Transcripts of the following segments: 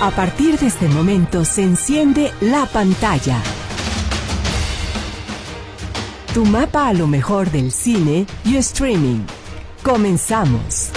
A partir de este momento se enciende la pantalla. Tu mapa a lo mejor del cine y streaming. Comenzamos.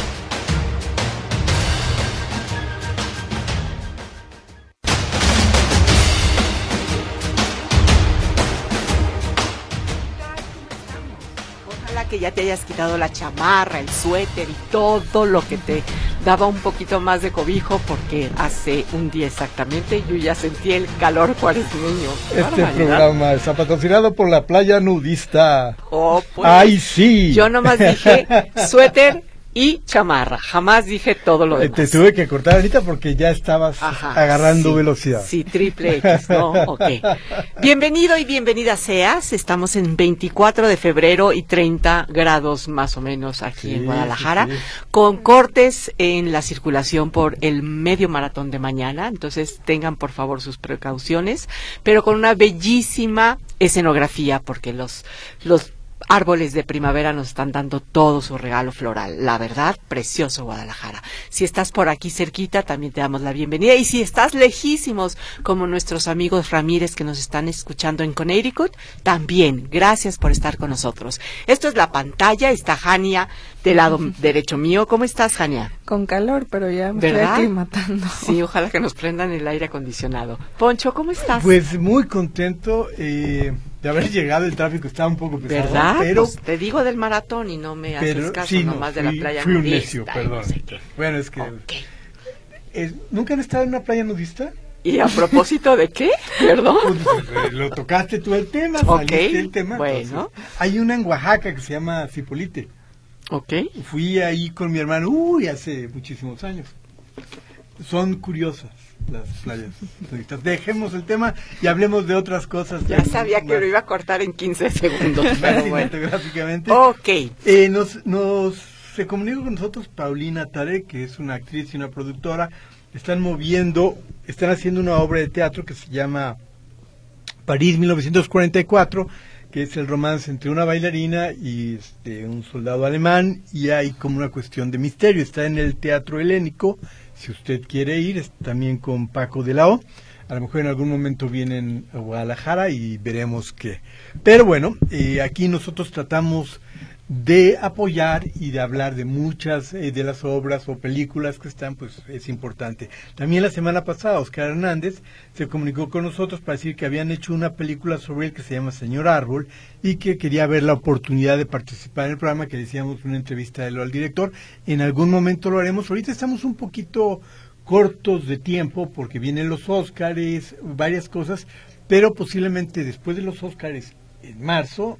Ojalá que ya te hayas quitado la chamarra, el suéter y todo lo que te daba un poquito más de cobijo porque hace un día exactamente yo ya sentí el calor cuaresmeño. Este programa está patrocinado por la playa nudista. Oh, pues, ¡Ay, sí! Yo nomás dije suéter y chamarra. Jamás dije todo lo Eh, demás. Te tuve que cortar ahorita porque ya estabas Ajá, agarrando sí, velocidad. Sí, triple X, ¿no? Ok. Bienvenido y bienvenida seas. Estamos en 24 de febrero y 30 grados más o menos aquí Sí, en Guadalajara, sí. con cortes en la circulación por el medio maratón de mañana. Entonces tengan por favor sus precauciones, pero con una bellísima escenografía porque los, los árboles de primavera nos están dando todo su regalo floral. La verdad, precioso Guadalajara. Si estás por aquí cerquita, también te damos la bienvenida. Y si estás lejísimos, como nuestros amigos Ramírez que nos están escuchando en Connecticut, también gracias por estar con nosotros. Esto es la pantalla, está Jania del lado derecho mío. ¿Cómo estás, Jania? Con calor, pero ya me ¿Verdad? estoy aclimatando. Sí, ojalá que nos prendan el aire acondicionado. Poncho, ¿cómo estás? Pues muy contento eh, de haber llegado. El tráfico estaba un poco pesado. ¿Verdad? Pero, Pues te digo del maratón y no me haces pero caso sí, no, nomás de la playa fui un necio, no perdón. sé. Bueno, es que... ¿Nunca han estado en una playa nudista? ¿Y a propósito de qué? Perdón. Pues, eh, lo tocaste tú el tema, Ok, saliste del tema. bueno. entonces, hay una en Oaxaca que se llama Cipolite. Ok. Fui ahí con mi hermano, uy, hace muchísimos años. Son curiosas las playas. Dejemos el tema y hablemos de otras cosas. Ya sabía que lo iba a cortar en 15 segundos, pero bueno. Cinematográficamente. Ok. Eh, nos, nos se comunicó con nosotros Paulina Tare, que es una actriz y una productora. Están moviendo, están haciendo una obra de teatro que se llama París 1944, que es el romance entre una bailarina y este, un soldado alemán, y hay como una cuestión de misterio. Está en el Teatro Helénico, si usted quiere ir, también con Paco de la O. A lo mejor en algún momento vienen a Guadalajara y veremos qué. Pero bueno, eh, aquí nosotros tratamos de apoyar y de hablar de muchas eh, de las obras o películas que están, pues es importante. También la semana pasada Oscar Hernández se comunicó con nosotros para decir que habían hecho una película sobre él que se llama Señor Árbol y que quería ver la oportunidad de participar en el programa, que decíamos una entrevista de él al director. En algún momento lo haremos. Ahorita estamos un poquito cortos de tiempo porque vienen los Óscares, varias cosas, pero posiblemente después de los Óscares, en marzo,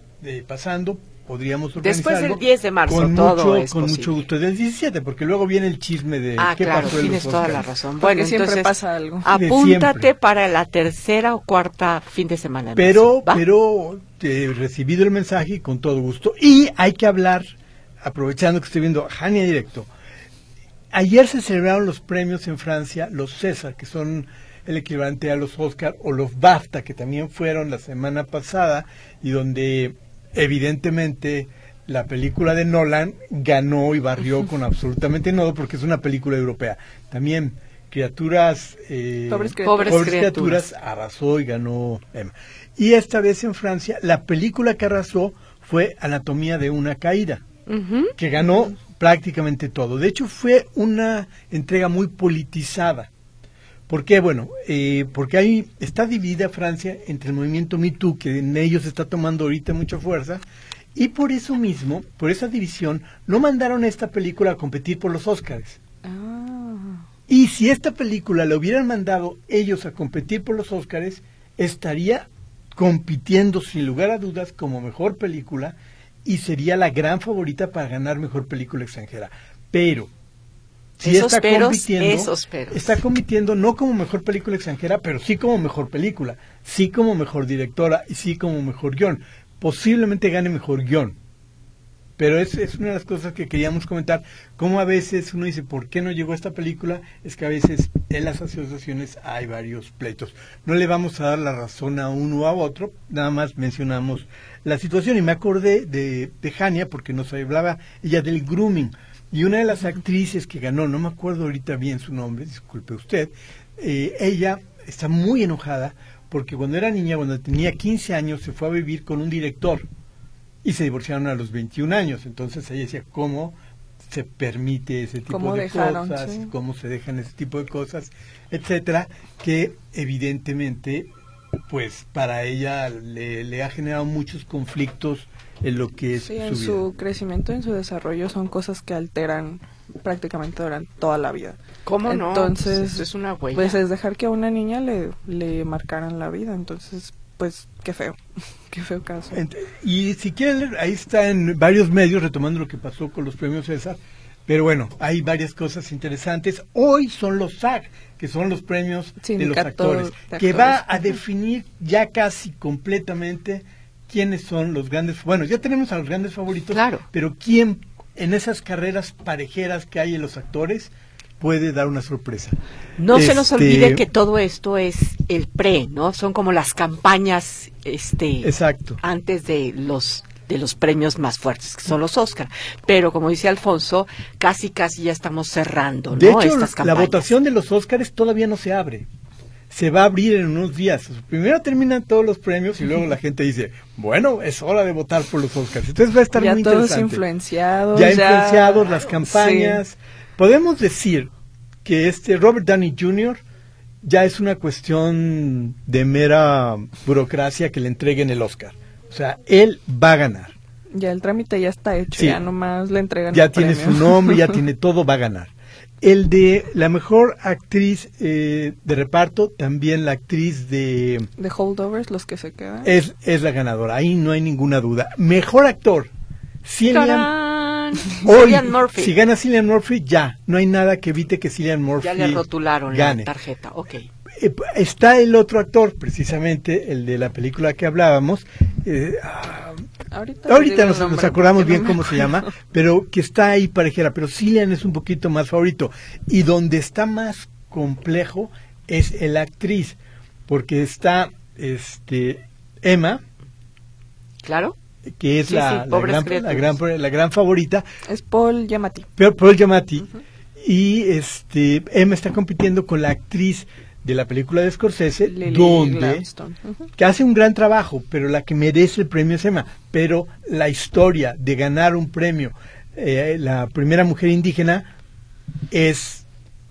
pasando, podríamos Después organizarlo. del 10 de marzo, con todo mucho, es con posible. mucho gusto del 17, porque luego viene el chisme de Ah, qué claro, pasó en tienes los toda la razón. Porque Bueno, siempre entonces, pasa algo. Apúntate siempre. para la tercera o cuarta fin de semana. de Pero, marzo, pero te he recibido el mensaje y con todo gusto. Y hay que hablar, aprovechando que estoy viendo a Jania Directo. Ayer se celebraron los premios en Francia, los César, que son el equivalente a los Oscar, o los BAFTA, que también fueron la semana pasada, y donde evidentemente la película de Nolan ganó y barrió con absolutamente todo, porque es una película europea. También criaturas, eh, Pobres criaturas. Pobres criaturas arrasó y ganó Emma. Y esta vez en Francia, la película que arrasó fue Anatomía de una caída, que ganó prácticamente todo. De hecho, fue una entrega muy politizada. ¿Por qué? Bueno, eh, porque ahí está dividida Francia entre el movimiento Me Too, que en ellos está tomando ahorita mucha fuerza, y por eso mismo, por esa división, no mandaron esta película a competir por los Óscares. Ah. Y si esta película la hubieran mandado ellos a competir por los Óscares, estaría compitiendo sin lugar a dudas como mejor película y sería la gran favorita para ganar mejor película extranjera. Pero sí Esos está peros, compitiendo, esos peros. está compitiendo no como mejor película extranjera, pero sí como mejor película, sí como mejor directora y sí como mejor guion. Posiblemente gane mejor guion. Pero es, es una de las cosas que queríamos comentar, como a veces uno dice, ¿por qué no llegó esta película? Es que a veces en las asociaciones hay varios pleitos. No le vamos a dar la razón a uno o a otro, nada más mencionamos la situación. Y me acordé de, de Jania, porque nos hablaba ella del grooming. Y una de las actrices que ganó, no me acuerdo ahorita bien su nombre, disculpe usted, eh, ella está muy enojada porque cuando era niña, cuando tenía 15 años, se fue a vivir con un director y se divorciaron a los 21 años. Entonces ella decía, ¿cómo se permite ese tipo ¿Cómo de dejaron, cosas? sí. ¿Cómo se dejan ese tipo de cosas? Etcétera, que evidentemente, pues para ella le, le ha generado muchos conflictos en lo que es Sí, su en vida. su crecimiento en su desarrollo son cosas que alteran prácticamente durante toda la vida. ¿Cómo no? Entonces, Pues es una huella. Pues es dejar que a una niña le, le marcaran la vida. Entonces, pues qué feo. qué feo caso. Ent- Y si quieren leer, ahí está en varios medios retomando lo que pasó con los premios César. Pero bueno, hay varias cosas interesantes. Hoy son los SAG, que son los premios de los Sindicato actores, de que va actores. a definir ya casi completamente quiénes son los grandes. Bueno, ya tenemos a los grandes favoritos, Claro. pero quién en esas carreras parejeras que hay en los actores puede dar una sorpresa. No se nos Este, olvide que todo esto es el pre, ¿no? Son como las campañas este Exacto. antes de los de los premios más fuertes, que son los Oscar. Pero como dice Alfonso, casi casi ya estamos cerrando, ¿no? De hecho, Estas la votación de los Óscares todavía no se abre. Se va a abrir en unos días. Primero terminan todos los premios y luego la gente dice, bueno, es hora de votar por los Óscares. Entonces va a estar ya muy todos interesante. influenciados. ya influenciados, las campañas. Sí. Podemos decir que este Robert Downey Jr. ya es una cuestión de mera burocracia que le entreguen el Oscar. O sea, él va a ganar. Ya el trámite ya está hecho. Sí. Ya nomás le entregan ya el tiene premio. su nombre, ya tiene todo, va a ganar. El de la mejor actriz eh, de reparto, también la actriz de... De holdovers, los que se quedan. Es, es la ganadora, ahí no hay ninguna duda. Mejor actor, Cillian... ¡Tarán! Hoy, Cillian Murphy. si gana Cillian Murphy, ya, no hay nada que evite que Cillian Murphy ya le rotularon gane. la tarjeta. Ok. Eh, está el otro actor, precisamente el de la película que hablábamos. eh, ah, Ahorita, nos, acordamos no bien cómo se llama, pero que está ahí parejera. Pero Cillian es un poquito más favorito. Y donde está más complejo es la actriz, porque está este Emma, ¿Claro? que es Sí, la, sí, la gran, la, gran, la gran favorita, Es Paul Giamatti. Pearl Pearl Giamatti, y este Emma está compitiendo con la actriz de la película de Scorsese, Lily donde que hace un gran trabajo, pero la que merece el premio es Emma. Pero la historia de ganar un premio, eh, la primera mujer indígena, es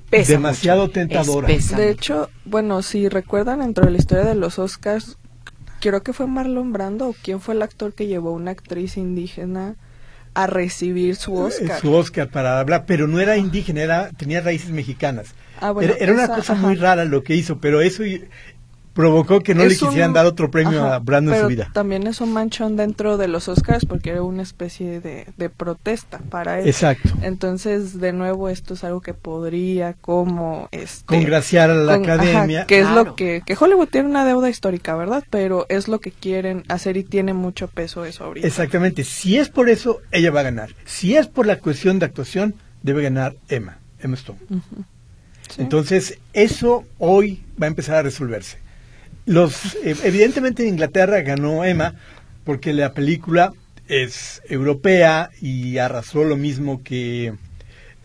Pesa demasiado mucho. tentadora. Es De hecho, bueno, si recuerdan dentro de la historia de los Oscars, creo que fue Marlon Brando o quién fue el actor que llevó a una actriz indígena a recibir su eh, Oscar. su Oscar para hablar, pero no era indígena, era, tenía raíces mexicanas. Ah, bueno, era, era una cosa ajá. muy rara lo que hizo, pero eso provocó que no le un- quisieran dar otro premio ajá, a Brando en pero su vida. También es un manchón dentro de los Oscars porque era una especie de, de protesta para él. Exacto. Entonces, de nuevo, esto es algo que podría como este Congraciar a la con- ajá, academia. que es lo que que Hollywood tiene una deuda histórica, ¿verdad? Pero es lo que quieren hacer y tiene mucho peso eso ahorita. Exactamente. Si es por eso, ella va a ganar. Si es por la cuestión de actuación, debe ganar Emma, Emma Stone. Ujú. Sí. Entonces, eso hoy va a empezar a resolverse. Los, eh, evidentemente en Inglaterra ganó Emma porque la película es europea y arrasó lo mismo que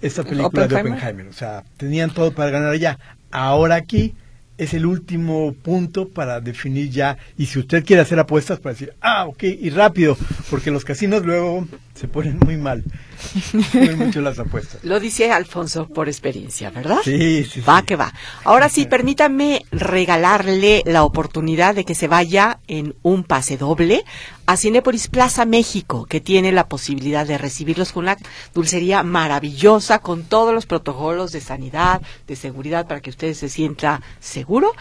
esta película de. Oppenheimer. O sea, tenían todo para ganar allá. Ahora aquí es el último punto para definir ya. Y si usted quiere hacer apuestas para decir, ah, ok, y rápido, porque los casinos luego se ponen muy mal. Muy mucho las apuestas. Lo dice Alfonso por experiencia, ¿verdad? Sí, sí, sí. Va que va. Ahora sí, permítame regalarle la oportunidad de que se vaya en un pase doble a Cinépolis Plaza México, que tiene la posibilidad de recibirlos con una dulcería maravillosa, con todos los protocolos de sanidad, de seguridad, para que usted se sienta seguro.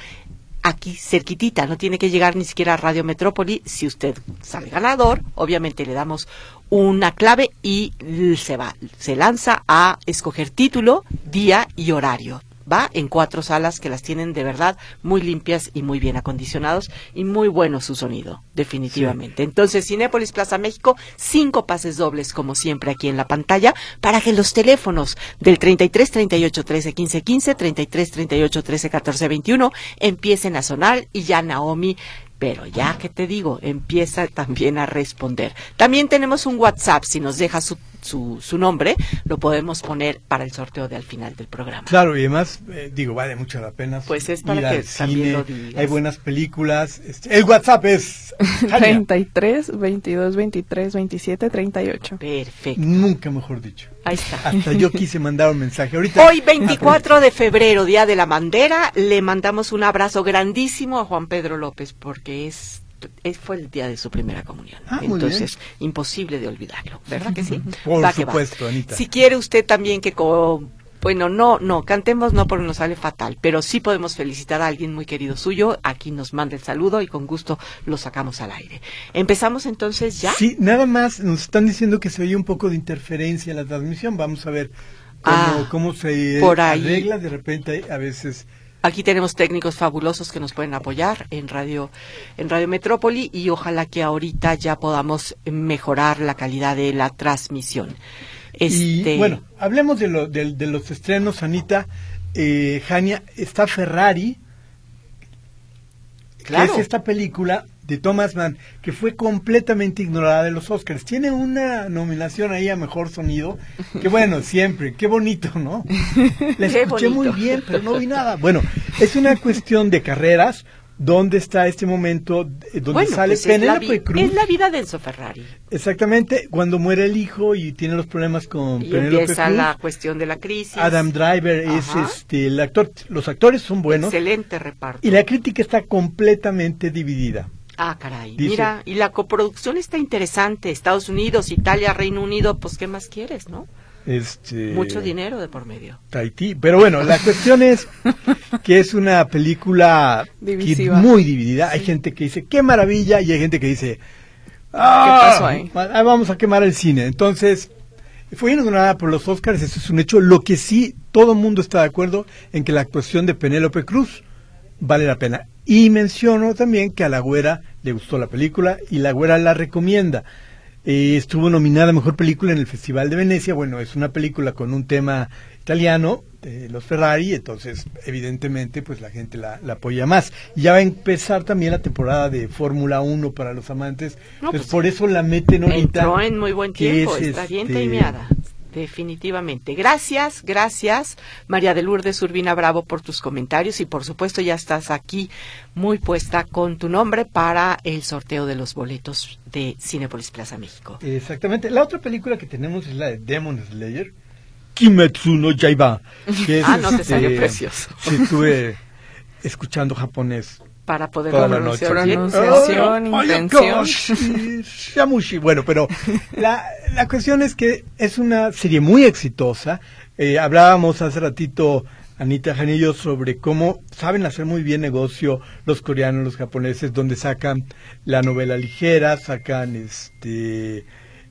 Aquí cerquitita, no tiene que llegar ni siquiera a Radio Metrópoli. Si usted sale ganador, obviamente le damos una clave y se va, se lanza a escoger título, día y horario. Va en cuatro salas que las tienen de verdad muy limpias y muy bien acondicionados y muy bueno su sonido, definitivamente. Entonces, Cinépolis Plaza México, cinco pases dobles como siempre aquí en la pantalla para que los teléfonos del 33 38 13 15 15, 33 38 13 14 21 empiecen a sonar y ya Naomi pero ya que te digo, empieza también a responder. También tenemos un WhatsApp, si nos deja su su, su nombre, lo podemos poner para el sorteo de al final del programa. Claro, y además, eh, digo, vale mucho la pena. Pues es para ir que al también cine, lo digas. Hay buenas películas. este, el WhatsApp es... Tania, 33, 22, 23, 27, 38. Perfecto. nunca mejor dicho. Ahí está. Hasta yo quise mandar un mensaje. Ahorita, Hoy 24 de febrero, Día de la Bandera, le mandamos un abrazo grandísimo a Juan Pedro López porque es, es- fue el día de su primera comunión. Ah, Entonces, imposible de olvidarlo, ¿verdad que sí? Por va. supuesto, Anita. Si quiere usted también que co- bueno, no, no, cantemos no porque nos sale fatal, pero sí podemos felicitar a alguien muy querido suyo, aquí nos manda el saludo y con gusto lo sacamos al aire. Empezamos entonces ya. Sí, nada más nos están diciendo que se oye un poco de interferencia en la transmisión. Vamos a ver cómo, Ah, cómo se por ahí. arregla. De repente, a veces Aquí tenemos técnicos fabulosos que nos pueden apoyar en Radio en Radio Metrópoli y ojalá que ahorita ya podamos mejorar la calidad de la transmisión. Este, Y bueno, hablemos de, lo, de, de los estrenos, Anita. Eh, Jania, está Ferrari, claro. que es esta película de Thomas Mann, que fue completamente ignorada de los Oscars. Tiene una nominación ahí a Mejor Sonido, que bueno, siempre, qué bonito, ¿no? La escuché muy bien, pero no vi nada. Bueno, es una cuestión de carreras, donde está este momento eh, donde Bueno, sale pues Penélope Cruz. es la vida de Enzo Ferrari. Exactamente, cuando muere el hijo y tiene los problemas con Y Penélope empieza Cruz. la cuestión de la crisis. Adam Driver es este el actor, los actores son buenos Excelente reparto. y la crítica está completamente dividida. Ah, caray. Dice- Mira, y la coproducción está interesante. Estados Unidos, Italia, Reino Unido, pues ¿qué más quieres, no? Este Mucho dinero de por medio. Tahití, pero bueno, la cuestión es que es una película que- muy dividida. Hay gente que dice, "Qué maravilla" y hay gente que dice, "Ah, pasó ahí? ah, vamos a quemar el cine." Entonces, fue ignorada por los Oscars, eso es un hecho. Lo que sí todo el mundo está de acuerdo en que la actuación de Penélope Cruz vale la pena. Y menciono también que a la güera le gustó la película y la güera la recomienda. Eh, estuvo nominada a Mejor Película en el Festival de Venecia. Bueno, es una película con un tema italiano, de los Ferrari, entonces evidentemente pues la gente la, la apoya más. Y ya va a empezar también la temporada de Fórmula 1 para los amantes. No, entonces pues, por eso la meten ahorita. Entró en muy buen tiempo, es, está bien este, timeada, definitivamente. Gracias, gracias, María de Lourdes Urbina Bravo, por tus comentarios y por supuesto ya estás aquí muy puesta con tu nombre para el sorteo de los boletos de Cinepolis Plaza México. Exactamente. La otra película que tenemos es la de Demon Slayer, Kimetsu no Yaiba. que es, Ah, no, te este, salió precioso. Sí, estuve escuchando japonés Para poder toda la noche. Pronunciación, intención. shamushi. Bueno, pero la, la cuestión es que es una serie muy exitosa. Eh, hablábamos hace ratito, Anita Janillo, sobre cómo saben hacer muy bien negocio los coreanos, los japoneses, donde sacan la novela ligera, sacan este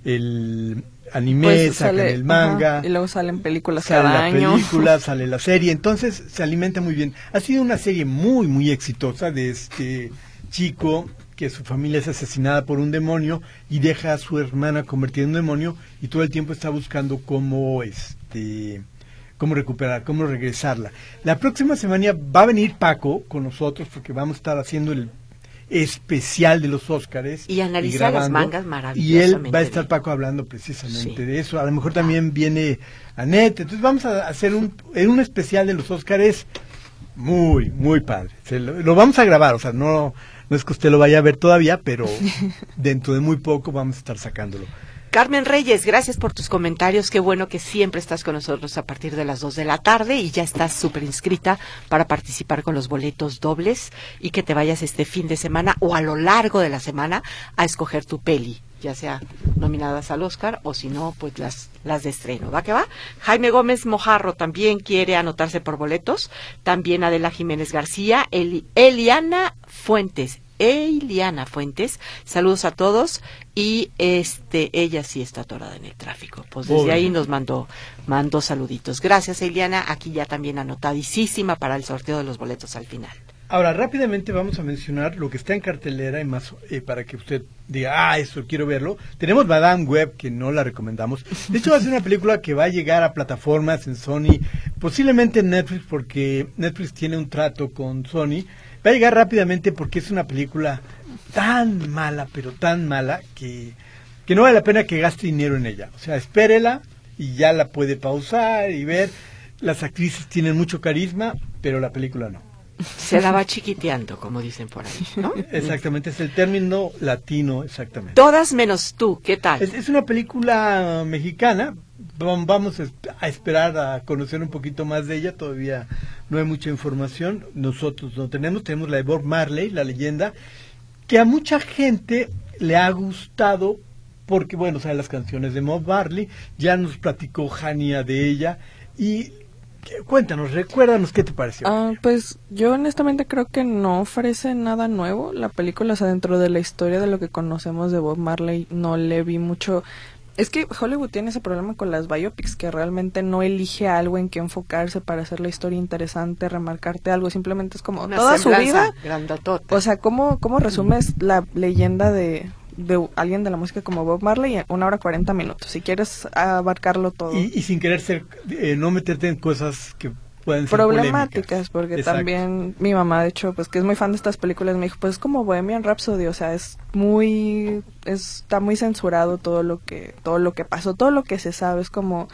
el anime, Pues sacan sale- el manga. ajá, y luego salen películas Sale cada la año. película, sale la serie, entonces se alimenta muy bien. Ha sido una serie muy, muy exitosa de este chico que su familia es asesinada por un demonio y deja a su hermana convertida en un demonio y todo el tiempo está buscando cómo este cómo recuperar, cómo regresarla. La próxima semana va a venir Paco con nosotros porque vamos a estar haciendo el especial de los Óscares Y analiza las grabando. mangas y él maravillosamente va a estar. Paco hablando precisamente Sí. de eso. A lo mejor también viene Anette. Entonces vamos a hacer un, en un especial de los Óscares muy, muy padre. Se lo, lo vamos a grabar, o sea, no, no es que usted lo vaya a ver todavía, pero dentro de muy poco vamos a estar sacándolo. Carmen Reyes, gracias por tus comentarios. Qué bueno que siempre estás con nosotros a partir de las 2 de la tarde y ya estás súper inscrita para participar con los boletos dobles y que te vayas este fin de semana o a lo largo de la semana a escoger tu peli, ya sea nominadas al Oscar o si no, pues las, las de estreno. ¿Va que va? Jaime Gómez Mojarro también quiere anotarse por boletos. También Adela Jiménez García, Eli- Eliana Fuentes. Eliana Fuentes, saludos a todos y este ella sí está atorada en el tráfico. Pues desde ahí nos mandó mandó saluditos. Gracias Eliana, aquí ya también anotadísima para el sorteo de los boletos al final. Ahora, rápidamente vamos a mencionar lo que está en cartelera y más eh, para que usted diga, ah, eso quiero verlo. Tenemos Madame Web, que no la recomendamos. De hecho, va a ser una película que va a llegar a plataformas en Sony, posiblemente en Netflix, porque Netflix tiene un trato con Sony. Va a llegar rápidamente porque es una película tan mala, pero tan mala, que, que no vale la pena que gaste dinero en ella. O sea, espérela y ya la puede pausar y ver. Las actrices tienen mucho carisma, pero la película no. Se la va chiquiteando, como dicen por ahí, ¿no? Exactamente, es el término latino, exactamente. Todas menos tú, ¿qué tal? Es, es una película mexicana, vamos a esp- a esperar a conocer un poquito más de ella, todavía no hay mucha información, nosotros no tenemos, tenemos la de Bob Marley, la leyenda, que a mucha gente le ha gustado porque, bueno, sabe las canciones de Bob Marley, ya nos platicó Jania de ella, y cuéntanos, recuérdanos qué te pareció. Ah, pues yo honestamente creo que no ofrece nada nuevo. La película, o sea, dentro de la historia de lo que conocemos de Bob Marley, no le vi mucho. Es que Hollywood tiene ese problema con las biopics, que realmente no elige algo en que enfocarse para hacer la historia interesante, remarcarte algo. Simplemente es como Una toda su vida. grandotota. O sea, ¿cómo, cómo resumes la leyenda de, de alguien de la música como Bob Marley en una hora cuarenta minutos? Si quieres abarcarlo todo. y, y sin querer ser, eh, no meterte en cosas que pueden ser problemáticas polémicas. porque Exacto. también mi mamá de hecho pues que es muy fan de estas películas me dijo pues es como Bohemian Rhapsody o sea es muy es- está muy censurado todo lo que todo lo que pasó todo lo que se sabe es como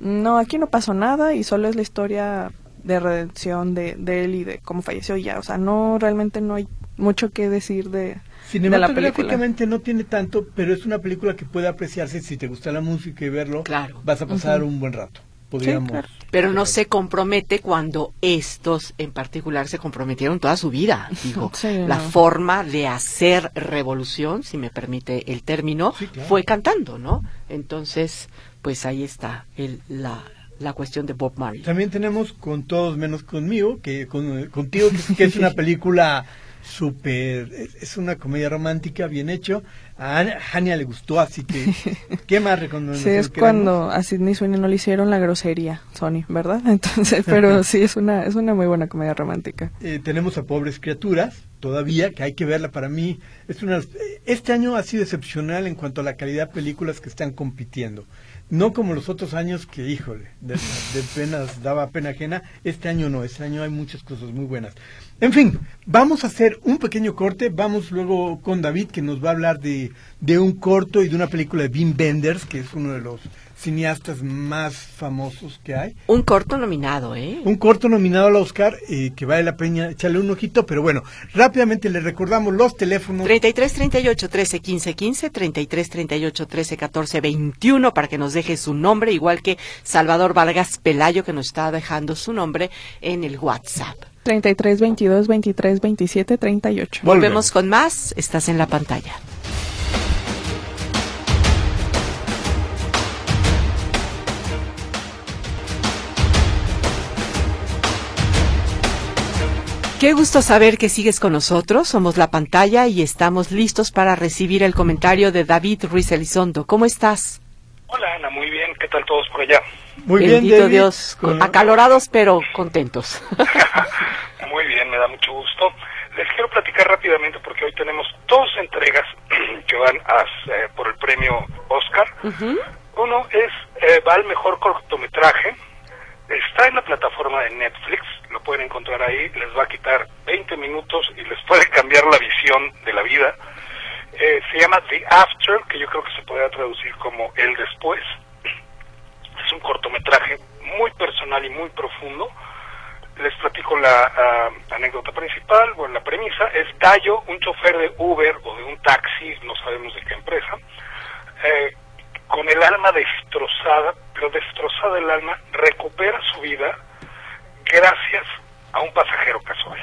no aquí no pasó nada y solo es la historia de redención de, de él y de cómo falleció y ya o sea no realmente no hay mucho que decir de de la película Cinematográficamente no tiene tanto, pero es una película que puede apreciarse si te gusta la música y verlo. Claro. Vas a pasar un buen rato. Podríamos. claro. Pero no se compromete cuando estos en particular se comprometieron toda su vida. Digo, Sí, la no. forma de hacer revolución, si me permite el término, Sí, claro. fue cantando, ¿no? Entonces, pues ahí está el, la, la cuestión de Bob Marley. También tenemos con todos menos conmigo, que con, contigo, que, que es una película súper, es, una comedia romántica bien hecho. A Hania le gustó, así que ¿qué más recomendación Sí, es cuando a Sidney Sweeney no le hicieron la grosería, Sony, ¿verdad? Entonces, pero sí es una es una muy buena comedia romántica. Eh, tenemos a Pobres Criaturas, todavía, que hay que verla para mí. Es una, este año ha sido excepcional en cuanto a la calidad de películas que están compitiendo. No como los otros años que, híjole, de, penas daba pena ajena. Este año no, este año hay muchas cosas muy buenas. En fin, vamos a hacer un pequeño corte. Vamos luego con David, que nos va a hablar de, de un corto y de una película de Wim Wenders, que es uno de los cineastas más famosos que hay. Un corto nominado, ¿eh? Un corto nominado al Oscar eh, que vale la pena echarle un ojito, pero bueno, rápidamente les recordamos los teléfonos. 33 38 13 15 15, 33 38 13 14 21 para que nos deje su nombre, igual que Salvador Vargas Pelayo que nos está dejando su nombre en el WhatsApp. 33 22 23 27 38. Volvemos. Volvemos con más, estás en la pantalla. Qué gusto saber que sigues con nosotros. Somos la pantalla y estamos listos para recibir el comentario de David Ruiz Elizondo. ¿Cómo estás? Hola Ana, muy bien, ¿qué tal todos por allá? Muy Bendito bien, David. Dios, Con- acalorados pero contentos. Muy bien, me da mucho gusto. Les quiero platicar rápidamente porque hoy tenemos dos entregas que van a, eh, por el premio Oscar. Uno es, eh, va al mejor cortometraje, está en la plataforma de Netflix, pueden encontrar ahí, les va a quitar 20 minutos y les puede cambiar la visión de la vida. Eh, se llama The After, que yo creo que se podría traducir como El Después. Es un cortometraje muy personal y muy profundo. Les platico la ah, anécdota principal, bueno, la premisa es Gallo, un chofer de Uber o de un taxi, no sabemos de qué empresa, eh, con el alma destrozada, pero destrozada el alma, recupera su vida gracias a un pasajero casual.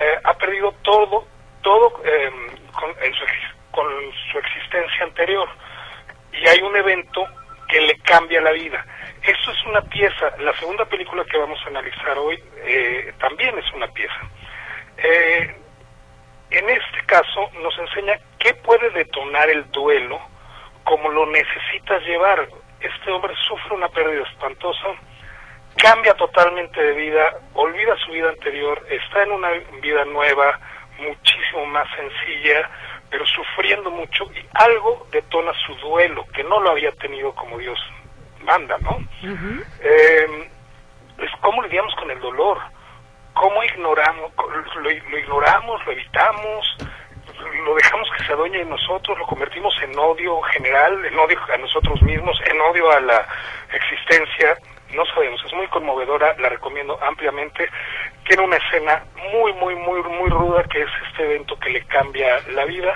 Eh, ha perdido todo, todo eh, con, en su, con su existencia anterior. Y hay un evento que le cambia la vida. Esto es una pieza, la segunda película que vamos a analizar hoy eh, también es una pieza. Eh, en este caso nos enseña qué puede detonar el duelo como lo necesitas llevar. Este hombre sufre una pérdida espantosa, cambia totalmente de vida, olvida su vida anterior, está en una vida nueva, muchísimo más sencilla, pero sufriendo mucho y algo detona su duelo, que no lo había tenido como Dios manda, ¿no? Eh, es cómo lidiamos con el dolor, cómo ignoramos, lo, lo ignoramos, lo evitamos, lo dejamos que se adueñe de nosotros, lo convertimos en odio general, en odio a nosotros mismos, en odio a la existencia. No sabemos, es muy conmovedora, la recomiendo ampliamente. Tiene una escena muy, muy, muy, muy ruda que es este evento que le cambia la vida,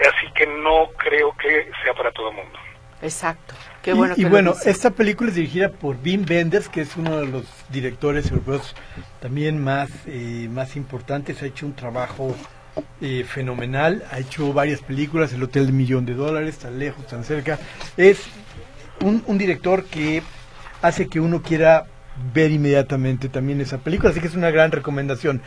así que no creo que sea para todo el mundo. Exacto. Qué bueno y, bueno, esta película es dirigida por Wim Wenders, que es uno de los directores europeos también más, eh, más importantes. Ha hecho un trabajo eh, fenomenal. Ha hecho varias películas, El Hotel de Millón de Dólares, tan lejos, tan cerca. Es un, un director que hace que uno quiera ver inmediatamente también esa película, así que es una gran recomendación.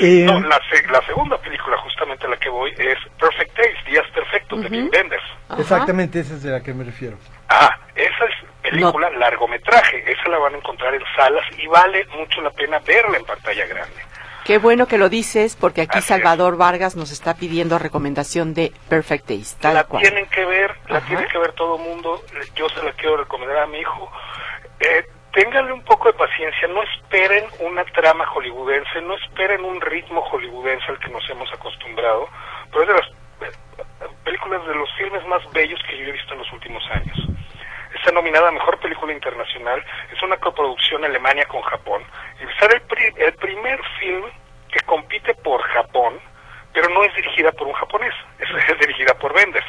Eh, no, la, la, segunda película justamente a la que voy es Perfect Days, Días Perfectos, de Wim Wenders. Exactamente, esa es de la que me refiero. Ah, esa es película largometraje, esa la van a encontrar en salas y vale mucho la pena verla en pantalla grande. Qué bueno que lo dices, porque aquí Salvador Vargas nos está pidiendo recomendación de Perfect Days. la tienen que ver, la tiene que ver todo el mundo. Yo se la quiero recomendar a mi hijo. Eh, ténganle un poco de paciencia, no esperen una trama hollywoodense, no esperen un ritmo hollywoodense al que nos hemos acostumbrado, pero es de las eh, películas de los filmes más bellos que yo he visto en los últimos años. Está nominada a Mejor Película Internacional, es una coproducción Alemania con Japón, y será el, el primer film que compite por Japón, pero no es dirigida por un japonés, es, dirigida por Wenders.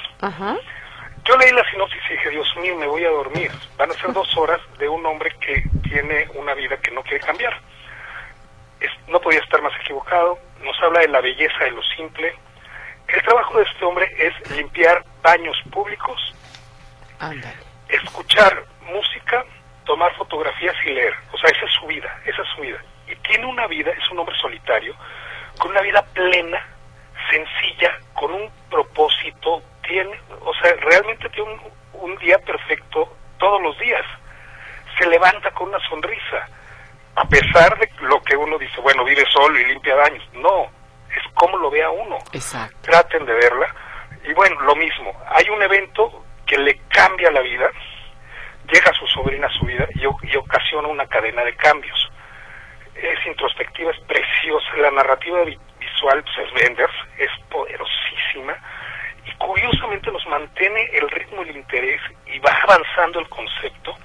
Yo leí la sinopsis y dije, Dios mío, me voy a dormir. Van a ser dos horas de un hombre que tiene una vida que no quiere cambiar. no podía estar más equivocado. Nos habla de la belleza de lo simple. El trabajo de este hombre es limpiar baños públicos, escuchar música, tomar fotografías y leer. O sea, esa es su vida, esa es su vida y tiene una vida, es un hombre solitario, con una vida plena, sencilla, con un propósito, tiene, o sea, realmente tiene un, un día perfecto todos los días. Se levanta con una sonrisa, a pesar de lo que uno dice, bueno, vive solo y limpia daños. No, es como lo vea uno. Exacto. Traten de verla. Y bueno, lo mismo, hay un evento que le cambia la vida, llega su sobrina a su vida y, y ocasiona una cadena de cambios es introspectiva, es preciosa, la narrativa visual pues, es Wenders, es poderosísima y curiosamente nos mantiene el ritmo y el interés y va avanzando el concepto.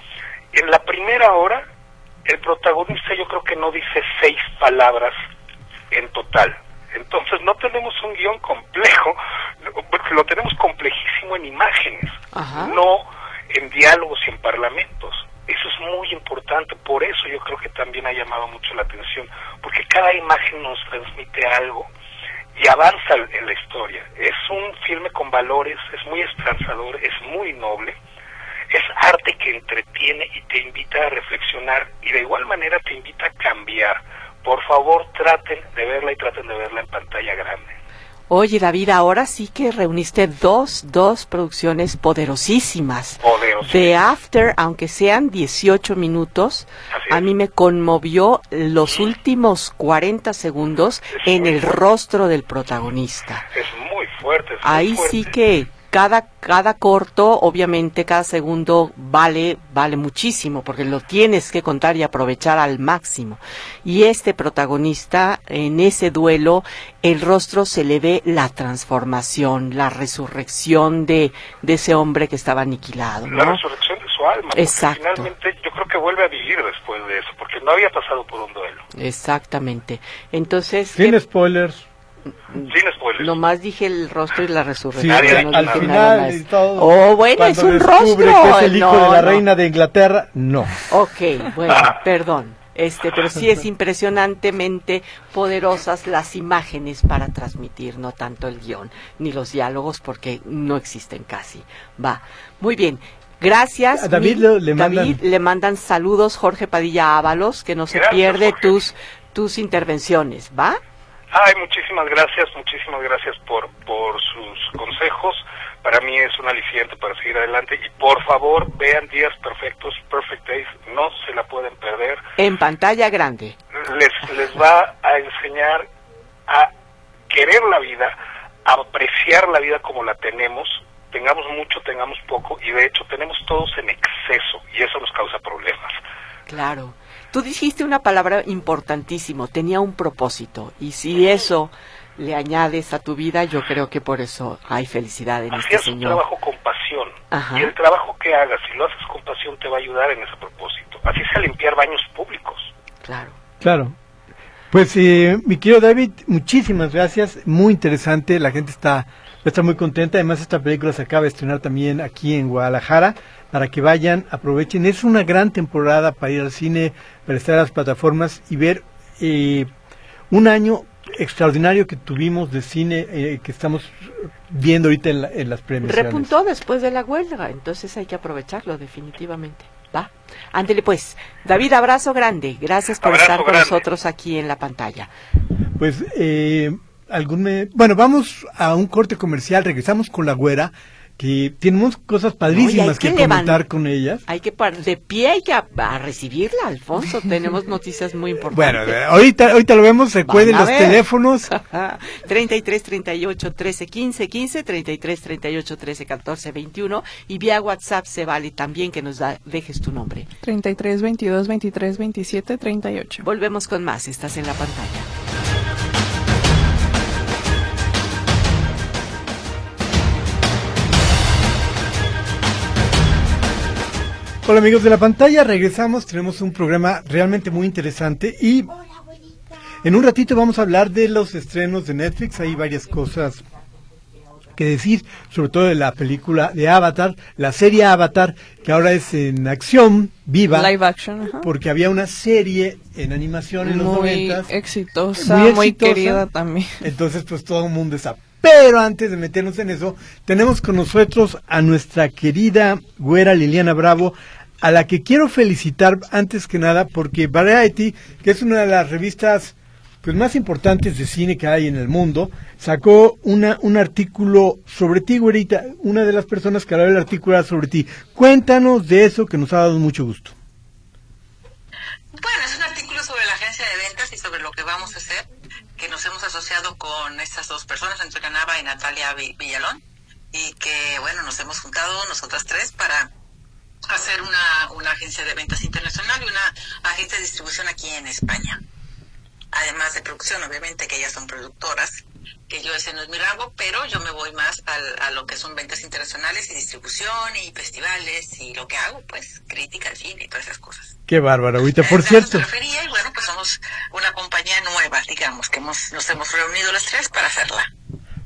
En la primera hora, el protagonista yo creo que no dice seis palabras en total. Entonces no tenemos un guion complejo, porque lo tenemos complejísimo en imágenes, no en diálogos y en parlamentos. Eso es muy importante, por eso yo creo que también ha llamado mucho la atención, porque cada imagen nos transmite algo y avanza en la historia. Es un filme con valores, es muy esperanzador, es muy noble, es arte que entretiene y te invita a reflexionar y de igual manera te invita a cambiar. Por favor, traten de verla y traten de verla en pantalla grande. Oye, David, ahora sí que reuniste dos, dos producciones poderosísimas. The After, aunque sean 18 minutos, a mí me conmovió los últimos 40 segundos en el rostro del protagonista. Es muy fuerte. Ahí sí que cada, cada corto, obviamente, cada segundo vale, vale muchísimo, porque lo tienes que contar y aprovechar al máximo. Y este protagonista, en ese duelo, el rostro se le ve la transformación, la resurrección de, de ese hombre que estaba aniquilado. La resurrección de su alma. Exacto. Finalmente, yo creo que vuelve a vivir después de eso, porque no había pasado por un duelo. Exactamente. Entonces. Sin spoilers. Sin spoilers. Nomás dije el rostro y la resurrección. al final todo. Oh, bueno, es un rostro. que es el hijo de la reina de Inglaterra, no. Ok, bueno, perdón. Este, pero sí es impresionantemente poderosas las imágenes para transmitir, no tanto el guion ni los diálogos porque no existen casi. Va, muy bien. Gracias. A David, le, mandan... le mandan saludos Jorge Padilla Ábalos, que no se pierde tus tus intervenciones, ¿va? Ay, muchísimas gracias, muchísimas gracias por, por sus consejos. Para mí es un aliciente para seguir adelante. Y por favor, vean Días Perfectos, Perfect Days, no se la pueden perder. En pantalla grande. Les, les va a enseñar a querer la vida, a apreciar la vida como la tenemos, tengamos mucho, tengamos poco, y de hecho tenemos todos en exceso, y eso nos causa problemas. Claro. Tú dijiste una palabra importantísimo, tenía un propósito. Y si eso le añades a tu vida, yo creo que por eso hay felicidad en este Hacías un señor. trabajo con pasión. Ajá. Y el trabajo que hagas, si lo haces con pasión, te va a ayudar en ese propósito. Así sea limpiar baños públicos. Claro. Claro. Pues, eh, mi querido David, muchísimas gracias. Muy interesante. La gente está, está muy contenta. Además, esta película se acaba de estrenar también aquí en Guadalajara. Para que vayan, aprovechen. Es una gran temporada para ir al cine, para estar a las plataformas y ver eh, un año extraordinario que tuvimos de cine eh, que estamos viendo ahorita en, la- en las premiaciones. Repuntó después de la huelga, entonces hay que aprovecharlo definitivamente. Va. Ándele pues. David, abrazo grande. Gracias por Abrazo estar con grande. nosotros aquí en la pantalla. Pues, eh, algún me- bueno, vamos a un corte comercial, regresamos con la güera, que tenemos cosas padrísimas No, que, que comentar con ellas. Hay que par de pie, hay que a, a recibirla, Alfonso. Tenemos noticias muy Bueno, importantes. eh, ahorita, ahorita lo vemos, recuerden los ver. teléfonos. 33 38 13 15 15, 33 38 13 14 21 y vía WhatsApp se vale también que nos da, dejes tu nombre. 33, 22, 23, 27, 38. Volvemos con más, estás en la pantalla. Hola amigos de la pantalla, regresamos, tenemos un programa realmente muy interesante y en un ratito vamos a hablar de los estrenos de Netflix, hay varias cosas que decir, sobre todo de la película de Avatar, la serie Avatar, que ahora es en acción viva, Live action, porque había una serie en animación en los muy noventas, exitosa, muy muy, exitosa. querida también. Entonces, pues todo el mundo está. Pero antes de meternos en eso, tenemos con nosotros a nuestra querida güera Liliana Bravo, a la que quiero felicitar antes que nada porque Variety, que es una de las revistas pues más importantes de cine que hay en el mundo, sacó una, un artículo sobre ti, güerita. Una de las personas que habló el artículo sobre ti. Cuéntanos de eso que nos ha dado mucho gusto. Bueno, es un artículo sobre la agencia de ventas y sobre lo que vamos a hacer, que nos hemos asociado con estas dos personas, Antonio Canava y Natalia Vi- Villalón, y que, bueno, nos hemos juntado nosotras tres para hacer una, una agencia de ventas internacional y una agencia de distribución aquí en España. Además de producción, obviamente, que ellas son productoras, que yo ese no es mi rango, pero yo me voy más al- a lo que son ventas internacionales y distribución y festivales y lo que hago, pues, crítica al cine y todas esas cosas. Qué bárbaro, ahorita. Por cierto, refería, y bueno, pues somos una compañía nueva, digamos, que hemos, nos hemos reunido las tres para hacerla.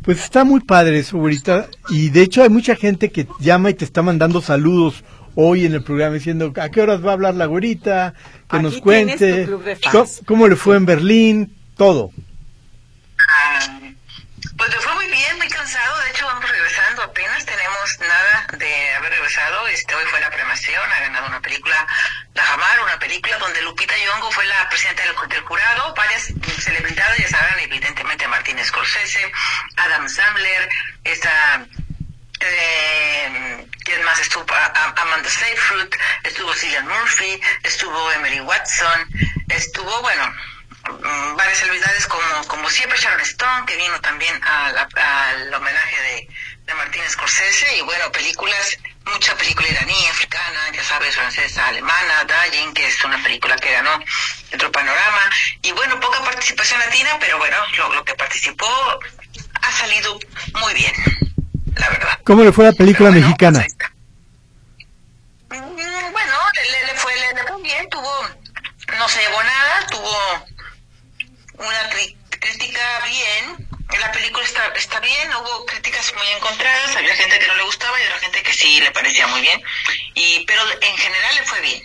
Pues está muy padre eso, güerita. Y de hecho hay mucha gente que llama y te está mandando saludos hoy en el programa diciendo a qué horas va a hablar la güerita, que Aquí nos cuente tu club de fans. cómo, cómo le fue en Berlín, todo. Ah, Pues me fue muy bien, muy cansado. De hecho, vamos regresando apenas. Tenemos nada de haber regresado. Este Hoy fue la premiación. Ha ganado una película, La Jamar, una película donde Lupita Nyong'o fue la presidenta del, del jurado. Varias celebridades, ya saben, evidentemente Martín Scorsese, Adam Sandler, esta... Eh, ¿Quién más estuvo? Amanda Seyfried, estuvo Cillian Murphy, estuvo Emily Watson, estuvo, bueno, varias celebridades como, como siempre Sharon Stone, que vino también al homenaje de, de Martín Scorsese, y bueno, películas, mucha película iraní, africana, ya sabes, francesa, alemana, Dying, que es una película que ganó otro panorama, y bueno, poca participación latina, pero bueno, lo, lo que participó ha salido muy bien, la verdad. ¿Cómo le fue la película bueno, mexicana? pues. Mm, Bueno, le, le fue, le, le fue bien, tuvo, no se llevó nada, tuvo una crítica bien, la película está, está bien, hubo críticas muy encontradas, había gente que no le gustaba y otra gente que sí le parecía muy bien, y pero en general le fue bien.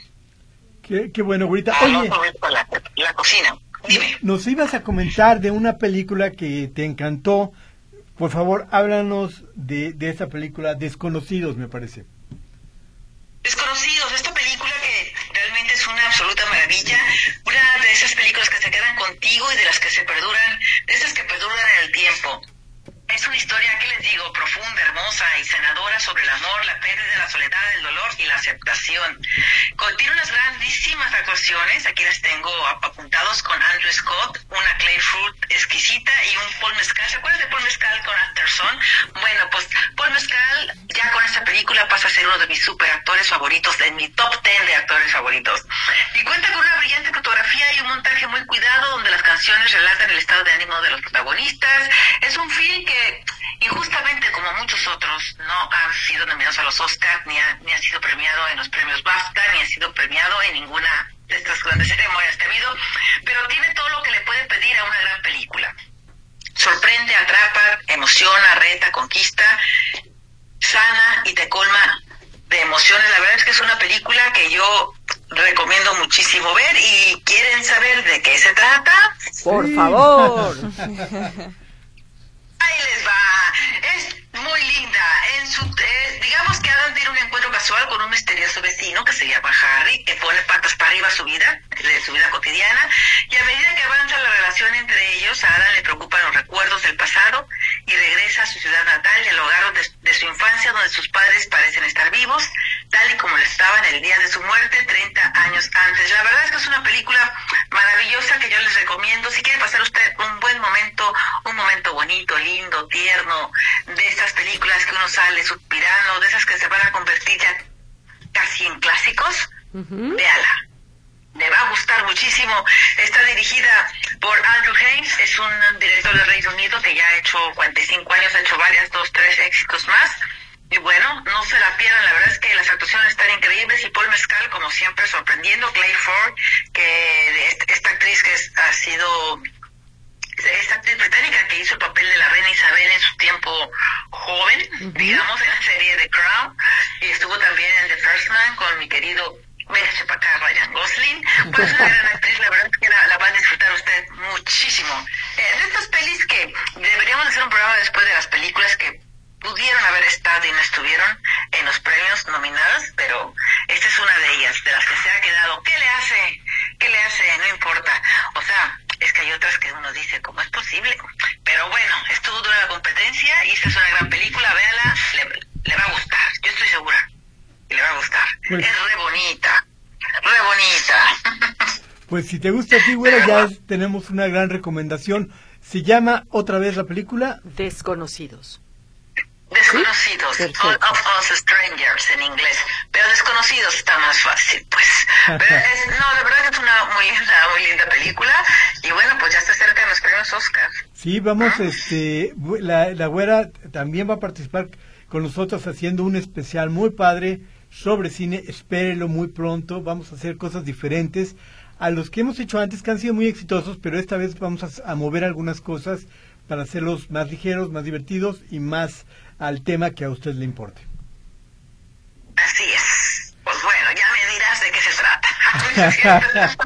Qué, qué bueno, güerita. Ah, Oye, la, la cocina. Dime. nos ibas a comentar de una película que te encantó. Por favor, háblanos de, de esa película, Desconocidos, me parece. Desconocidos, esta película que realmente es una absoluta maravilla, una de esas películas que se quedan contigo y de las que se perduran, de esas que perduran en el tiempo. Es una historia, ¿qué les digo? Profunda, hermosa y sanadora sobre el amor, la pérdida, la soledad, el dolor y la aceptación. Contiene unas grandísimas actuaciones, aquí las tengo ap- apuntados con Andrew Scott, una Clay Fruit exquisita y un Paul Mescal. ¿Se acuerdan de Paul Mescal con Afterson? Bueno, pues Paul Mescal ya con esta película pasa a ser uno de mis super actores favoritos, de mi top 10 de actores favoritos. Y cuenta con una brillante fotografía y un montaje muy cuidado donde las canciones relatan el estado de ánimo de los protagonistas. Es un film que, injustamente como muchos otros, no ha a los Oscars, ni ha, ni ha sido premiado en los premios BAFTA, ni ha sido premiado en ninguna de estas grandes ceremonias que ha habido, pero tiene todo lo que le puede pedir a una gran película. Sorprende, atrapa, emociona, reta, conquista, sana y te colma de emociones. La verdad es que es una película que yo recomiendo muchísimo ver y quieren saber de qué se trata. Por favor. Ahí les va. Muy linda. En su, eh, digamos que Adam tiene un encuentro casual con un misterioso vecino que se llama Harry, que pone patas para arriba su vida, de su vida cotidiana, y a medida que avanza la relación entre ellos, a Adam le preocupan los recuerdos del pasado y regresa a su ciudad natal y al hogar de, de su infancia donde sus padres parecen estar vivos, tal y como lo estaban el día de su muerte 30 años antes. La verdad es que es una película maravillosa que yo les recomiendo. Si quiere pasar usted un buen momento, un momento bonito, lindo, tierno, de estas películas que uno sale suspirando, de esas que se van a convertir ya casi en clásicos, véala. Le va a gustar muchísimo. Está dirigida por Andrew Haynes, es un director del Reino Unido que ya ha hecho 45 años, ha hecho varias, dos, tres éxitos más. Y bueno, no se la pierdan, la verdad es que las actuaciones están increíbles y Paul Mescal, como siempre, sorprendiendo. Clay Ford, que esta actriz que es, ha sido esta actriz británica que hizo el papel de la reina Isabel en su tiempo joven, uh -huh. digamos, en la serie The Crown, y estuvo también en The First Man con mi querido Véngase para acá, Ryan Gosling. Pues una gran actriz, la verdad es que la, la va a disfrutar usted muchísimo. Eh, de estas pelis que deberíamos hacer un programa después de las películas que pudieron haber estado y no estuvieron en los premios nominados, pero esta es una de ellas, de las que se ha quedado. ¿Qué le hace? ¿Qué le hace? No importa. O sea, es que hay otras que uno dice, ¿cómo es posible? Pero bueno, estuvo dura la competencia y esta es una gran película, véala, le, le va a gustar, yo estoy segura que le va a gustar. Pues, es re bonita, re bonita. Pues si te gusta a ti, güera, ya es, tenemos una gran recomendación. Se llama otra vez la película Desconocidos. Desconocidos, ¿Sí? All of Us Strangers en inglés, pero Desconocidos está más fácil, pues. Pero es, no, la verdad que es una muy linda, muy linda película y bueno, pues ya está cerca de los premios Oscar. Sí, vamos, ¿Ah? este, la, la güera también va a participar con nosotros haciendo un especial muy padre sobre cine, espérelo muy pronto, vamos a hacer cosas diferentes a los que hemos hecho antes que han sido muy exitosos, pero esta vez vamos a, a mover algunas cosas para hacerlos más ligeros, más divertidos y más al tema que a usted le importe. Así es. Pues bueno, ya me dirás de qué se trata.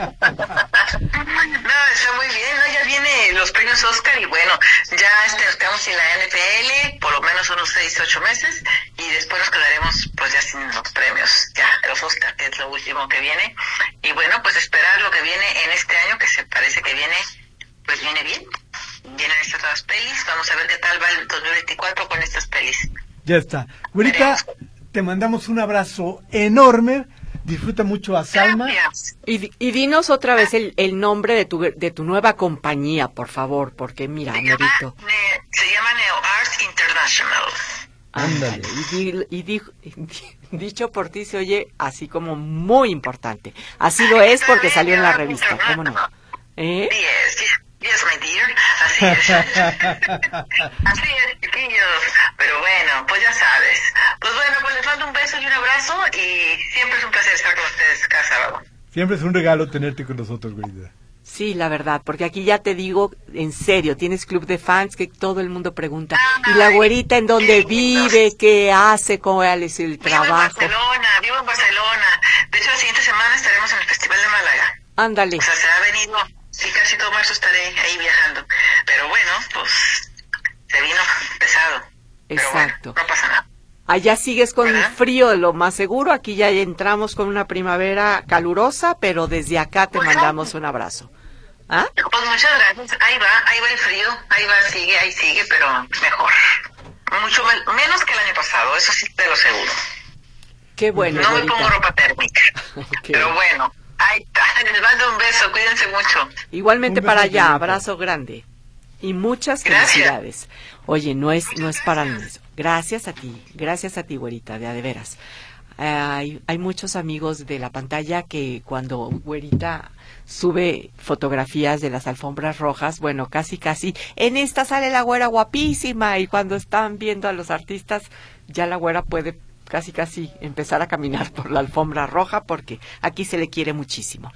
no, está muy bien, ¿no? Ya viene los premios Oscar y bueno, ya este, estamos en la NFL por lo menos unos 6, 8 meses y después nos quedaremos pues ya sin los premios, ya los Oscar, que es lo último que viene. Y bueno, pues esperar lo que viene en este año, que se parece que viene, pues viene bien vienen estas otras pelis. Vamos a ver qué tal va el 2024 con estas pelis. Ya está. Güerita, te mandamos un abrazo enorme. Disfruta mucho a Salma. Y, y, dinos otra vez el, el, nombre de tu, de tu nueva compañía, por favor, porque mira, se llama, ne, se llama Neo Arts International. Ándale. Y, di, y di, dicho por ti se oye así como muy importante. Así lo es porque salió en la revista, ¿cómo no? ¿Eh? Yes. Yes, my dear. Así es. Así es, chiquillos. Pero bueno, pues ya sabes. Pues bueno, pues les mando un beso y un abrazo y siempre es un placer estar con ustedes cada sábado. Siempre es un regalo tenerte con nosotros, querida. Sí, la verdad, porque aquí ya te digo, en serio, tienes club de fans que todo el mundo pregunta. Ay, ¿Y la güerita en dónde vive? ¿Qué hace? ¿Cuál es el vivo trabajo? en Barcelona, vivo en Barcelona. De hecho, la siguiente semana estaremos en el Festival de Málaga. Ándale. O sea, se ha venido sí, casi todo marzo estaré ahí viajando. Pero bueno, pues se vino pesado. Exacto. Bueno, no pasa nada. Allá sigues con ¿verdad? frío, lo más seguro. Aquí ya entramos con una primavera calurosa, pero desde acá te mandamos un abrazo. ¿Ah? Pues muchas gracias. Ahí va, ahí va el frío, ahí va, sigue, ahí sigue, pero mejor. Mucho me menos que el año pasado, eso sí te lo aseguro. Qué bueno. No me pongo ropa térmica, okay. pero bueno. Ahí está, les mando un beso, cuídense mucho. Igualmente para allá, abrazo grande. Y muchas felicidades. Gracias. Oye, no es, no es para eso. Gracias a ti, gracias a ti, güerita, de a de veras. Hay, hay muchos amigos de la pantalla que cuando Güerita sube fotografías de las alfombras rojas, bueno, casi casi, en esta sale la güera guapísima y cuando están viendo a los artistas, ya la güera puede casi casi empezar a caminar por la alfombra roja porque aquí se le quiere muchísimo.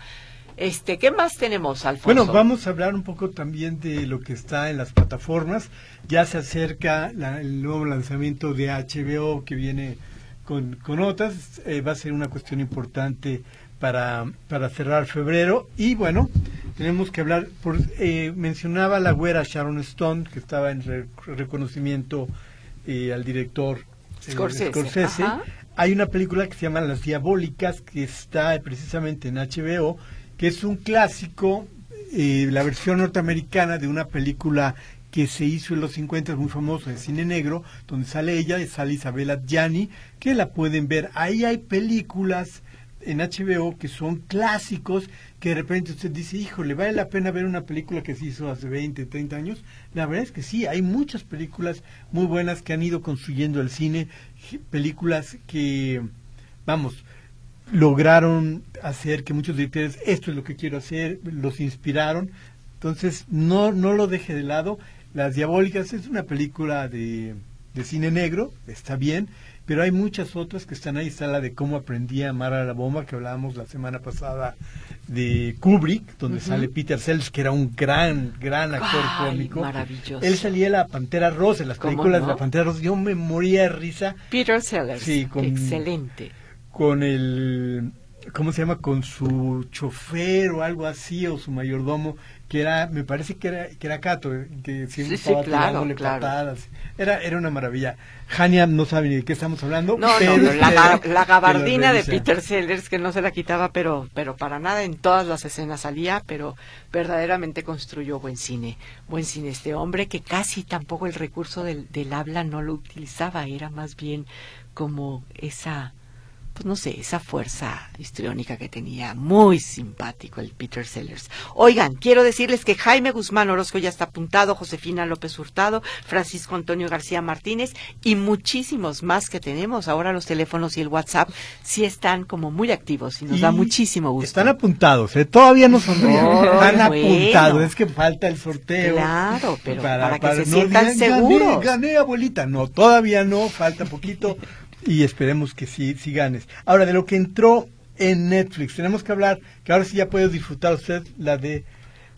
Este, ¿qué más tenemos, Alfonso? Bueno, vamos a hablar un poco también de lo que está en las plataformas. Ya se acerca el nuevo lanzamiento de HBO que viene con, con otras. Eh, va a ser una cuestión importante para, para cerrar febrero. Y bueno, tenemos que hablar, por, eh, mencionaba la güera Sharon Stone, que estaba en re- reconocimiento eh, al director Scorsese, ajá. Hay una película que se llama Las Diabólicas, que está precisamente en HBO, que es un clásico, eh, la versión norteamericana de una película que se hizo en los 50, muy famoso, de cine negro, donde sale ella, sale Isabella Gianni, que la pueden ver. Ahí hay películas en HBO que son clásicos, que de repente usted dice, híjole, ¿vale la pena ver una película que se hizo hace 20, 30 años? La verdad es que sí, hay muchas películas muy buenas que han ido construyendo el cine, películas que, vamos, lograron hacer que muchos directores, esto es lo que quiero hacer, los inspiraron. Entonces, no, no lo deje de lado. Las Diabólicas es una película de, de cine negro, está bien, pero hay muchas otras que están ahí. Está la de Cómo aprendí a amar a la bomba, que hablábamos la semana pasada de Kubrick, donde sale Peter Sellers, que era un gran, gran actor Ay, cómico. maravilloso. Él salía la Pantera Rosa, en las ¿Cómo películas no? de la Pantera Rosa. Yo me moría de risa Peter Sellers. Sí, con- Excelente. con el ¿cómo se llama? con su chofer o algo así o su mayordomo que era me parece que era que era Cato eh, que siempre Sí, sí, estaba claro, tirándole claro. patadas era era una maravilla Hania no sabe ni de qué estamos hablando No, pero no, la, ga- pero- la gabardina de. Peter Sellers que no se la quitaba, pero, pero para nada en todas las escenas salía, pero verdaderamente construyó buen cine, buen cine este hombre que casi tampoco el recurso del, del habla no lo utilizaba, era más bien como esa, pues no sé, esa fuerza histriónica que tenía, muy simpático el Peter Sellers. Oigan, quiero decirles que Jaime Guzmán Orozco ya está apuntado, Josefina López Hurtado, Francisco Antonio García Martínez y muchísimos más que tenemos. Ahora los teléfonos y el WhatsApp sí están como muy activos y nos da muchísimo gusto. están apuntados ¿eh? todavía no sonríen Ay, están bueno. apuntados es que falta el sorteo Claro, pero para que se no sientan digan, "Gané, seguros". gané abuelita no todavía no falta poquito y esperemos que sí sí ganes ahora de lo que entró en Netflix tenemos que hablar que ahora sí ya puede disfrutar usted la de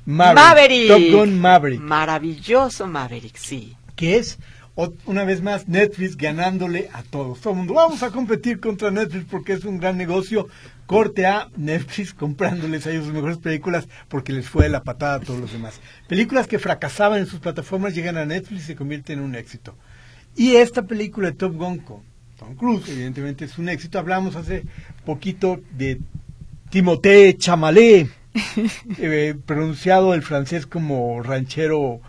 Maverick, Maverick. Top Gun Maverick Maravilloso Maverick, sí. que es una vez más Netflix ganándole a todos. Todo el mundo, vamos a competir contra Netflix porque es un gran negocio. Corte a Netflix comprándoles a ellos sus mejores películas porque les fue de la patada a todos los demás. Películas que fracasaban en sus plataformas llegan a Netflix y se convierten en un éxito. Y esta película de Top Gun con Tom Cruise, evidentemente es un éxito. Hablamos hace poquito de Timothée Chalamet, eh, pronunciado el francés como ranchero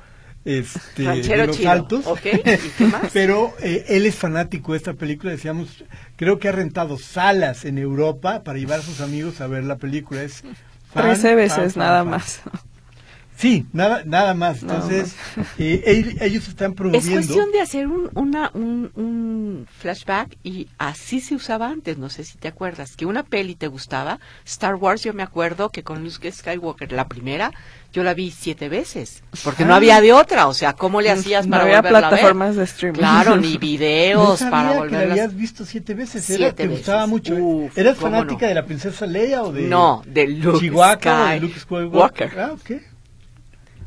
este, Ranchero de los altos. ok, ¿y qué más? Pero eh, él es fanático de esta película, decíamos, creo que ha rentado salas en Europa para llevar a sus amigos a ver la película. Es fan, Trece fan, veces fan, nada más. Sí, nada, nada más. Nada Entonces, eh, el- ellos están Es promoviendo. cuestión de hacer un, una, un, un flashback y así se usaba antes, no sé si te acuerdas, que una peli te gustaba, Star Wars yo me acuerdo que con Luke Skywalker, la primera, yo la vi siete veces, porque no Ah. había de otra, o sea, ¿cómo le No- hacías no para había volverla a ver? plataformas de streaming. Claro, ni no videos sabía para que la volverlas habías visto siete veces. Era- Siete ¿Te gustaba veces. mucho? Uf, ¿Eras ¿cómo fanática no? de la princesa Leia o de No, de Luke Chihuahua o de Sky- Luke Skywalker? Walker. Ah, ok.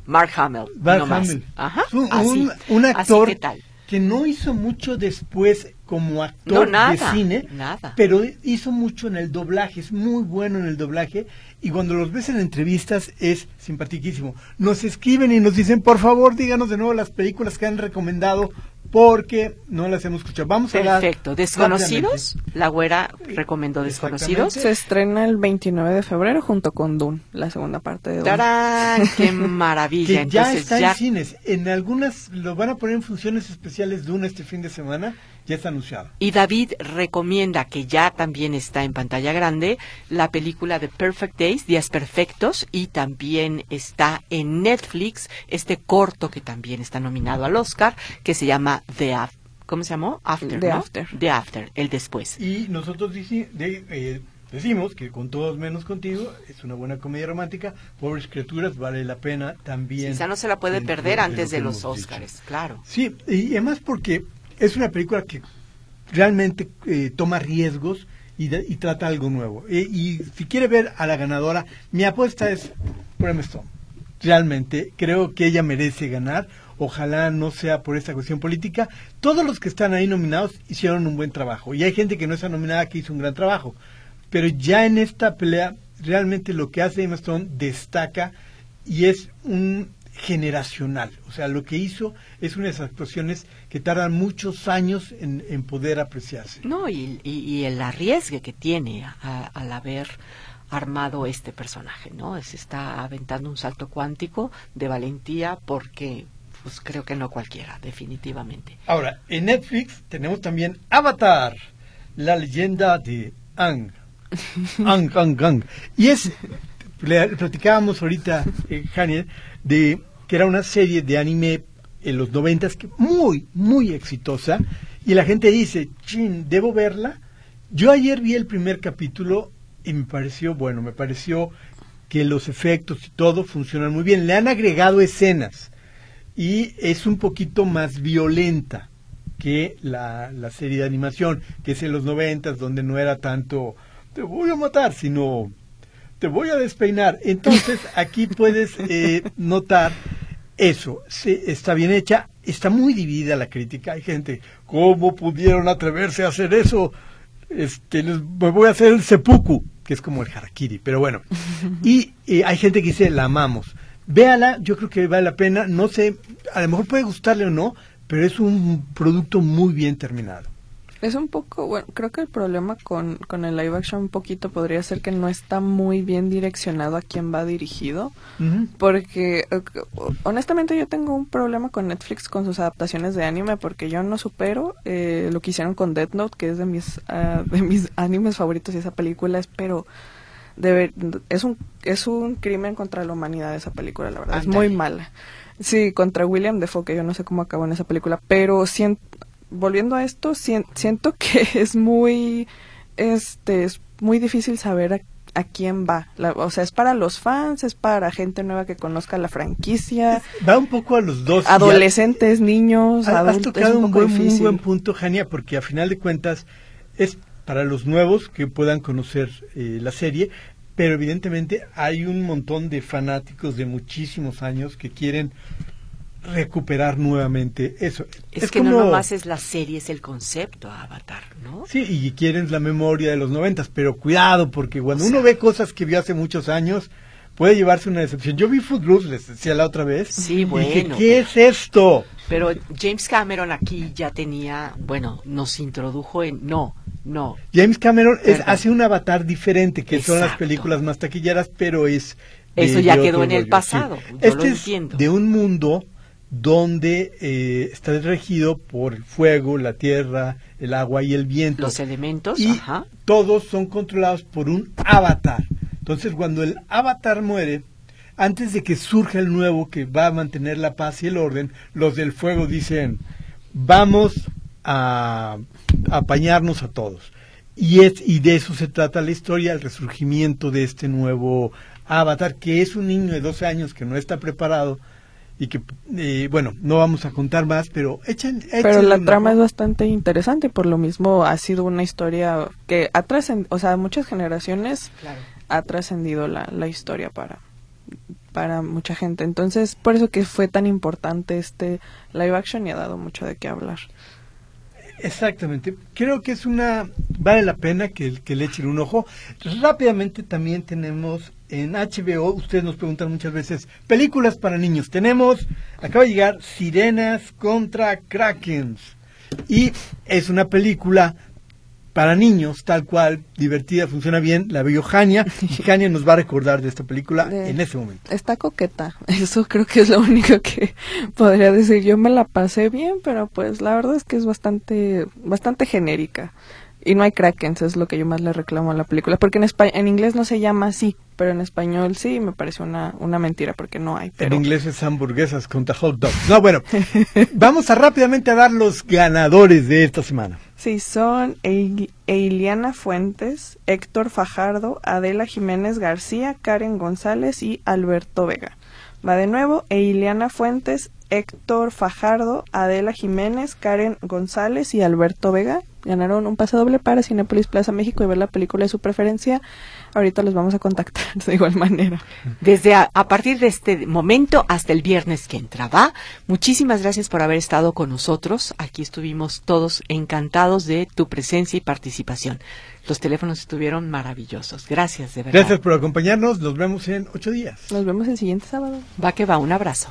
Mark Hamill, Mark no. Hamill. Ajá, un, así, un- un así actor que tal. que no hizo mucho después como actor No, de cine, nada. pero hizo mucho en el doblaje, es muy bueno en el doblaje y cuando los ves en entrevistas es simpaticísimo. Nos escriben y nos dicen, por favor, díganos de nuevo las películas que han recomendado porque no las hemos escuchado. Vamos a hablar Perfecto. ¿Desconocidos? La güera recomendó Desconocidos. Se estrena el 29 de febrero junto con Dune, la segunda parte de Dune. ¡Tarán! ¡Qué maravilla! Que ya Entonces está ya en cines. En algunas lo van a poner en funciones especiales de una este fin de semana. Ya está anunciado. Y David recomienda, que ya también está en pantalla grande, la película de Perfect Days, Días Perfectos, y también está en Netflix este corto que también está nominado al Oscar, que se llama The, Af- ¿cómo se llamó? After, The ¿no? After. The After, el después. Y nosotros de- eh, decimos que con todos menos contigo es una buena comedia romántica. Pobres criaturas, vale la pena también. Quizá no se la puede perder lo antes de los hemos dicho. Óscares, claro. Sí, y además porque es una película que realmente eh, toma riesgos y, y trata algo nuevo. E- y si quiere ver a la ganadora, mi apuesta es Emma Stone. Realmente creo que ella merece ganar. Ojalá no sea por esta cuestión política. Todos los que están ahí nominados hicieron un buen trabajo. Y hay gente que no está nominada que hizo un gran trabajo. Pero ya en esta pelea, realmente lo que hace Emma Stone destaca y es un generacional. O sea, lo que hizo es unas actuaciones que tardan muchos años en, en poder apreciarse. No, y, y- y el arriesgue que tiene a- al haber armado este personaje, ¿no? Se está aventando un salto cuántico de valentía porque, pues creo que no cualquiera, definitivamente. Ahora, en Netflix tenemos también Avatar, la leyenda de Ang. Ang, Ang, Ang. Y es, le platicábamos ahorita, eh, de que era una serie de anime en los noventas muy, muy exitosa. Y la gente dice, chin, ¿debo verla? Yo ayer vi el primer capítulo y me pareció, bueno, me pareció que los efectos y todo funcionan muy bien. Le han agregado escenas y es un poquito más violenta que la, la serie de animación, que es en los noventas, donde no era tanto te voy a matar, sino te voy a despeinar. Entonces aquí puedes eh, notar eso, sí, está bien hecha, está muy dividida la crítica. Hay gente, ¿cómo pudieron atreverse a hacer eso? Este, les- me voy a hacer el seppuku, que es como el harakiri, pero bueno. Y eh, hay gente que dice, la amamos. Véala, yo creo que vale la pena. No sé, a lo mejor puede gustarle o no, pero es un producto muy bien terminado. Es un poco, bueno, creo que el problema con, con el live action un poquito podría ser que no está muy bien direccionado a quién va dirigido. Porque honestamente yo tengo un problema con Netflix con sus adaptaciones de anime porque yo no supero eh, lo que hicieron con Death Note, que es de mis, ah, de mis animes favoritos y esa película es, pero de ver- es, un, es un crimen contra la humanidad esa película, la verdad. Es muy mala. Sí, contra William Defoe, que yo no sé cómo acabó en esa película, pero siento, volviendo a esto, sien- siento que es muy, este, es muy difícil saber a, a quién va. La- o sea, es para los fans, es para gente nueva que conozca la franquicia, Va un poco a los dos. adolescentes, niños, Has, has adultos, tocado un un buen, difícil. buen punto, Jania, porque a final de cuentas es para los nuevos que puedan conocer eh, la serie, pero evidentemente hay un montón de fanáticos de muchísimos años que quieren recuperar nuevamente eso. Es, que no como- nomás es la serie, es el concepto Avatar, ¿no? Sí, y quieren la memoria de los noventas, pero cuidado, porque cuando O uno ve cosas que vio hace muchos años, puede llevarse una decepción. Yo vi Footloose, les decía la otra vez. Sí, y dije, bueno, ¿qué es esto? Pero James Cameron aquí ya tenía, bueno, nos introdujo en... No, no, James Cameron es, hace un avatar diferente, que son las películas más taquilleras, pero es... Eso ya quedó en el rollo, pasado, sí. yo este lo es de un mundo donde eh, está regido por el fuego, la tierra, el agua y el viento. los elementos, y ajá. todos son controlados por un avatar. Entonces, cuando el avatar muere, antes de que surja el nuevo que va a mantener la paz y el orden, los del fuego dicen, vamos a, a apañarnos a todos. Y, es, y de eso se trata la historia, el resurgimiento de este nuevo avatar, que es un niño de 12 años que no está preparado y que, eh, bueno, no vamos a contar más, pero echen, Pero la trama es bastante interesante, por lo mismo ha sido una historia que ha trascendido, o sea, muchas generaciones Claro. ha trascendido la, la historia para para mucha gente. Entonces, por eso que fue tan importante este live action y ha dado mucho de qué hablar. Exactamente. Creo que es una... Vale la pena que, le echen un ojo. Rápidamente también tenemos en HBO, ustedes nos preguntan muchas veces, películas para niños. Tenemos, acaba de llegar, Sirenas contra Krakens. Y es una película para niños, tal cual, divertida, funciona bien. La vio Jania y Jania nos va a recordar de esta película De- en ese momento. Está coqueta, eso creo que es lo único que podría decir. Yo me la pasé bien, pero pues la verdad es que es bastante bastante genérica. Y no hay krakens, es lo que yo más le reclamo a la película, porque en espa- en inglés no se llama así, pero en español sí me pareció una, una mentira porque no hay. Pero... En inglés es hamburguesas contra hot dogs. No, bueno, vamos a rápidamente a dar los ganadores de esta semana. Sí, son Eiliana Fuentes, Héctor Fajardo, Adela Jiménez García, Karen González y Alberto Vega. Va de nuevo, Eiliana Fuentes, Héctor Fajardo, Adela Jiménez, Karen González y Alberto Vega ganaron un pase doble para Cinepolis Plaza México y ver la película de su preferencia. Ahorita los vamos a contactar de igual manera. Desde a, partir de este momento hasta el viernes que entra, ¿va? Muchísimas gracias por haber estado con nosotros. Aquí estuvimos todos encantados de tu presencia y participación. Los teléfonos estuvieron maravillosos. Gracias, de verdad. Gracias por acompañarnos. Nos vemos en ocho días. Nos vemos el siguiente sábado. Va que va. Un abrazo.